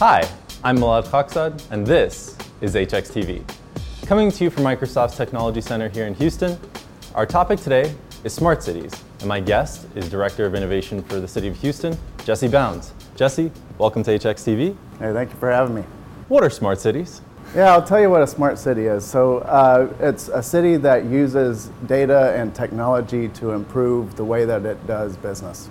Hi, I'm Milad Khakzad, and this is HXTV. Coming to you from Microsoft's Technology Center here in Houston, our topic today is smart cities, and my guest is Director of Innovation for the City of Houston, Jesse Bounds. Jesse, welcome to HXTV. Hey, thank you for having me. What are smart cities? Yeah, I'll tell you what a smart city is. So uh, it's a city that uses data and technology to improve the way that it does business.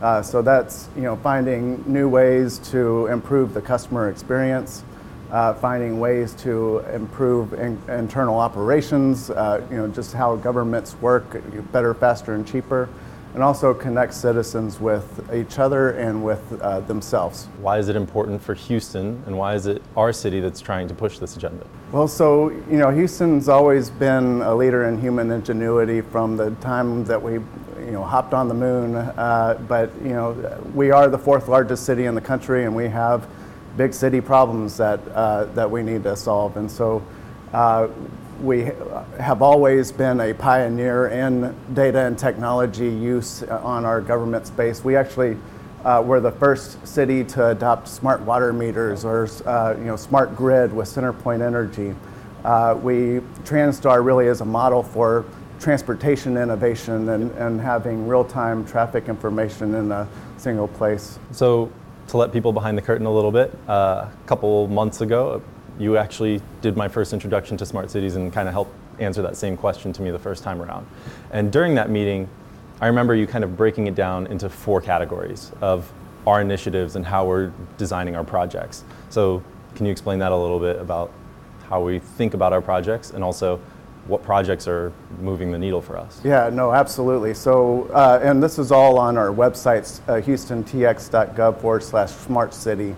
Uh, so that's you know finding new ways to improve the customer experience, uh, finding ways to improve in, internal operations, uh, you know just how governments work better, faster, and cheaper, and also connect citizens with each other and with uh, themselves. Why is it important for Houston, and why is it our city that's trying to push this agenda? Well, so you know, Houston's always been a leader in human ingenuity from the time that we, you know, hopped on the moon. Uh, but you know, we are the fourth largest city in the country, and we have big city problems that uh, that we need to solve. And so, uh, we have always been a pioneer in data and technology use on our government space. We actually uh, we're the first city to adopt smart water meters or uh, you know smart grid with CenterPoint Energy. Uh, we Transtar really is a model for transportation innovation and, and having real-time traffic information in a single place. So, to let people behind the curtain a little bit, uh, a couple months ago, you actually did my first introduction to smart cities and kind of helped answer that same question to me the first time around. And during that meeting, I remember you kind of breaking it down into four categories of our initiatives and how we're designing our projects. So, can you explain that a little bit about how we think about our projects and also what projects are moving the needle for us? Yeah, no, absolutely. So, uh, and this is all on our websites, uh, houstontx.gov forward slash smart city.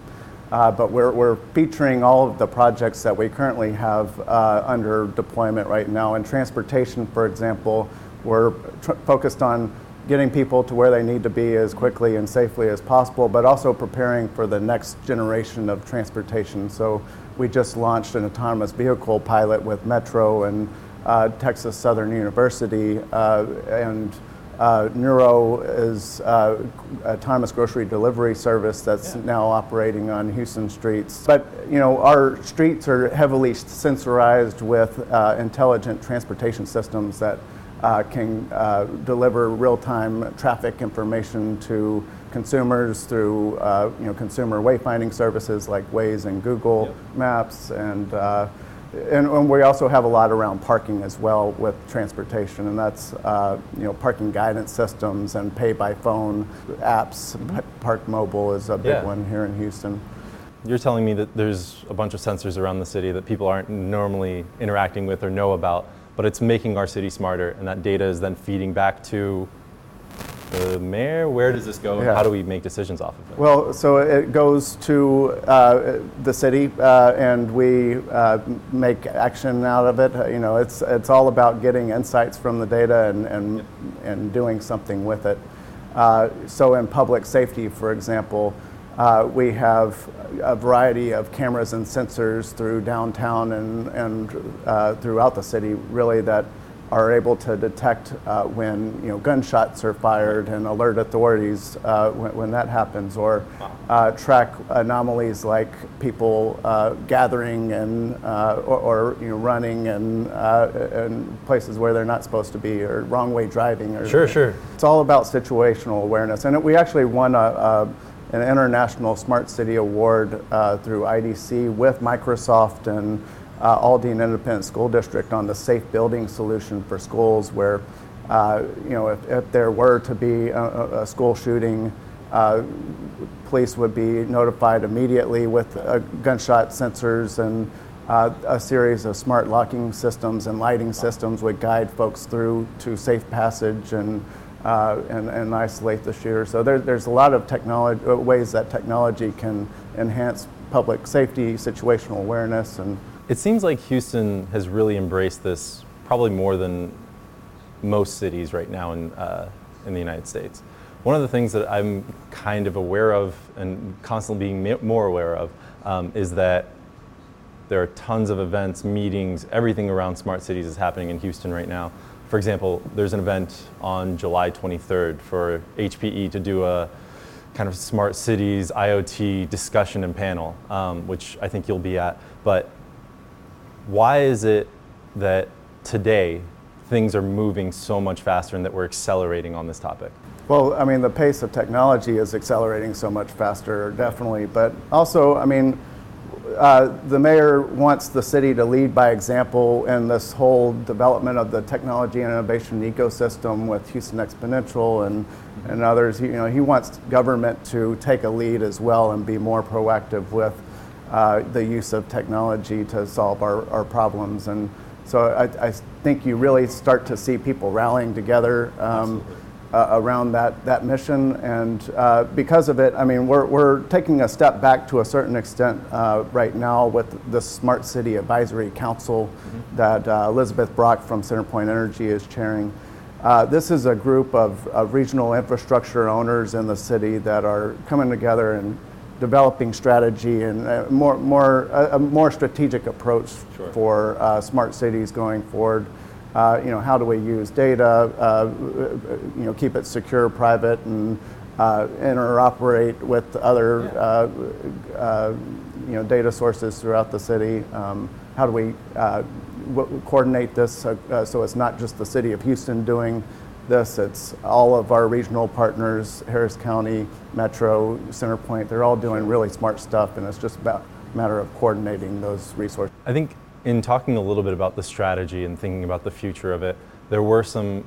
Uh, but we're, we're featuring all of the projects that we currently have uh, under deployment right now. In transportation, for example, we're tr- focused on getting people to where they need to be as quickly and safely as possible, but also preparing for the next generation of transportation. So we just launched an autonomous vehicle pilot with Metro and Texas Southern University, uh, and uh, Nuro is uh, autonomous grocery delivery service that's yeah. now operating on Houston streets. But you know, our streets are heavily sensorized with uh, intelligent transportation systems that uh, can uh, deliver real-time traffic information to consumers through uh, you know consumer wayfinding services like Waze and Google yep. Maps and, uh, and, and we also have a lot around parking as well with transportation and that's uh, you know parking guidance systems and pay by phone apps. Mm-hmm. Park Mobile is a big yeah. one here in Houston. You're telling me that there's a bunch of sensors around the city that people aren't normally interacting with or know about but it's making our city smarter, and that data is then feeding back to the mayor. Where does this go, yeah. how do we make decisions off of it? Well, so it goes to uh, the city, uh, and we uh, make action out of it. You know, it's it's all about getting insights from the data and and, yep. and doing something with it. Uh, so in public safety, for example. Uh, we have a variety of cameras and sensors through downtown and, and uh, throughout the city, really, that are able to detect uh, when you know gunshots are fired and alert authorities uh, when, when, that happens, or uh, track anomalies like people uh, gathering and or, or, you know running and in places where they're not supposed to be, or wrong way driving. Or, sure, sure. It's all about situational awareness, and we actually won a, a an international Smart City Award uh, through IDC with Microsoft and uh, Aldine Independent School District on the safe building solution for schools where, uh, you know, if, if, there were to be a, a school shooting, uh, police would be notified immediately with uh, gunshot sensors and uh, a series of smart locking systems and lighting systems would guide folks through to safe passage and uh, and, and, isolate the shooter. So there, there's a lot of technology, ways that technology can enhance public safety, situational awareness, and it seems like Houston has really embraced this probably more than most cities right now in uh, in the United States. One of the things that I'm kind of aware of and constantly being more aware of um, is that there are tons of events, meetings, everything around smart cities is happening in Houston right now for example, there's an event on July 23rd for HPE to do a kind of smart cities, IoT discussion and panel, um, which I think you'll be at. But why is it that today things are moving so much faster and that we're accelerating on this topic? Well, I mean, the pace of technology is accelerating so much faster, definitely. But also, I mean, uh, the mayor wants the city to lead by example in this whole development of the technology and innovation ecosystem with Houston Exponential and, and others. He, you know, he wants government to take a lead as well and be more proactive with uh, the use of technology to solve our, our problems. And so I, I think you really start to see people rallying together. Um, uh, around that, that mission. And uh, because of it, I mean, we're, we're taking a step back to a certain extent uh, right now with the Smart City Advisory Council mm-hmm. that uh, Elizabeth Brock from CenterPoint Energy is chairing. Uh, this is a group of, of, regional infrastructure owners in the city that are coming together and developing strategy and a more, more, a, a more strategic approach sure. for uh, smart cities going forward. Uh, you know, how do we use data, uh, you know, keep it secure, private, and uh, interoperate with other, uh, uh, you know, data sources throughout the city. Um, how do we uh, w- coordinate this so it's not just the city of Houston doing this, it's all of our regional partners, Harris County, Metro, CenterPoint, they're all doing really smart stuff, and it's just about a matter of coordinating those resources. I think in talking a little bit about the strategy and thinking about the future of it, there were some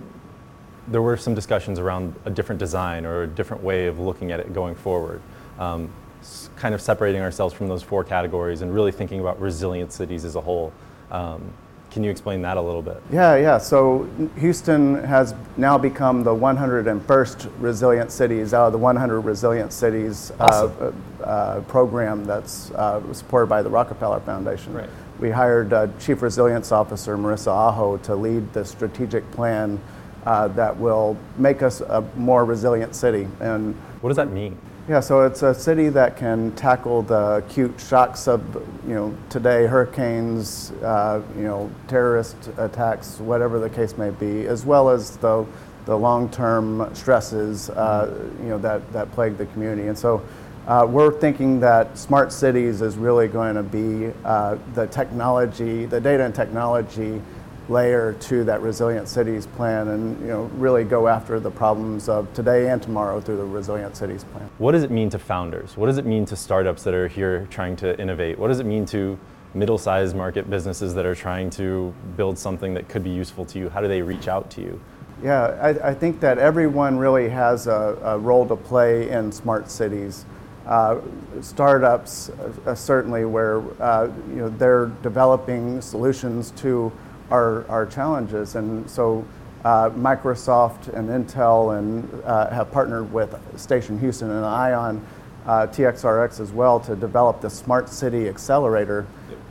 there were some discussions around a different design or a different way of looking at it going forward. Um, kind of separating ourselves from those four categories and really thinking about resilient cities as a whole. Um, can you explain that a little bit? Yeah, yeah. So Houston has now become the 101st resilient cities out of the 100 resilient cities uh, awesome. uh, uh, program that's uh, supported by the Rockefeller Foundation. Right we hired uh, Chief Resilience Officer Marissa Aho to lead the strategic plan uh, that will make us a more resilient city. And what does that mean? Yeah, so it's a city that can tackle the acute shocks of, you know, today, hurricanes, uh, you know, terrorist attacks, whatever the case may be, as well as the, the long-term stresses, uh, you know, that, that plague the community. And so uh, we're thinking that smart cities is really going to be uh, the technology, the data and technology layer to that resilient cities plan and you know really go after the problems of today and tomorrow through the resilient cities plan. What does it mean to founders? What does it mean to startups that are here trying to innovate? What does it mean to middle-sized market businesses that are trying to build something that could be useful to you? How do they reach out to you? Yeah, I, I think that everyone really has a, a role to play in smart cities uh, startups uh, certainly where uh, you know they're developing solutions to our, our challenges. And so uh, Microsoft and Intel and uh, have partnered with Station Houston and ION uh, TXRX as well to develop the Smart City Accelerator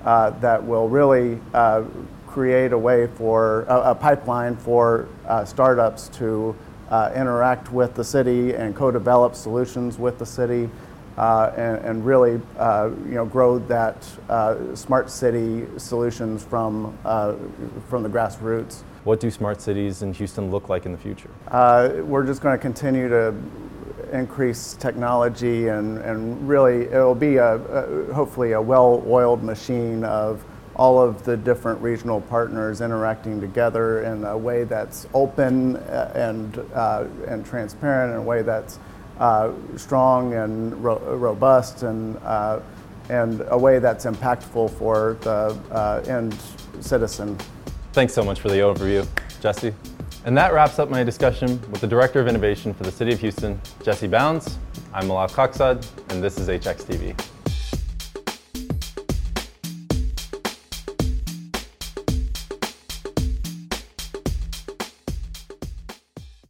that will really create a way for a, a pipeline for startups to interact with the city and co-develop solutions with the city uh, and, and, really uh, you know, grow that uh, smart city solutions from, uh, from the grassroots. What do smart cities in Houston look like in the future? Uh, we're just going to continue to increase technology and, and really it'll be a, a hopefully a well-oiled machine of all of the different regional partners interacting together in a way that's open uh, and, and transparent in a way that's uh, strong and ro- robust and, uh, and a way that's impactful for the uh, end citizen. Thanks so much for the overview, Jesse. And that wraps up my discussion with the Director of Innovation for the City of Houston, Jesse Bounds. I'm Milad Khakzad, and this is HXTV.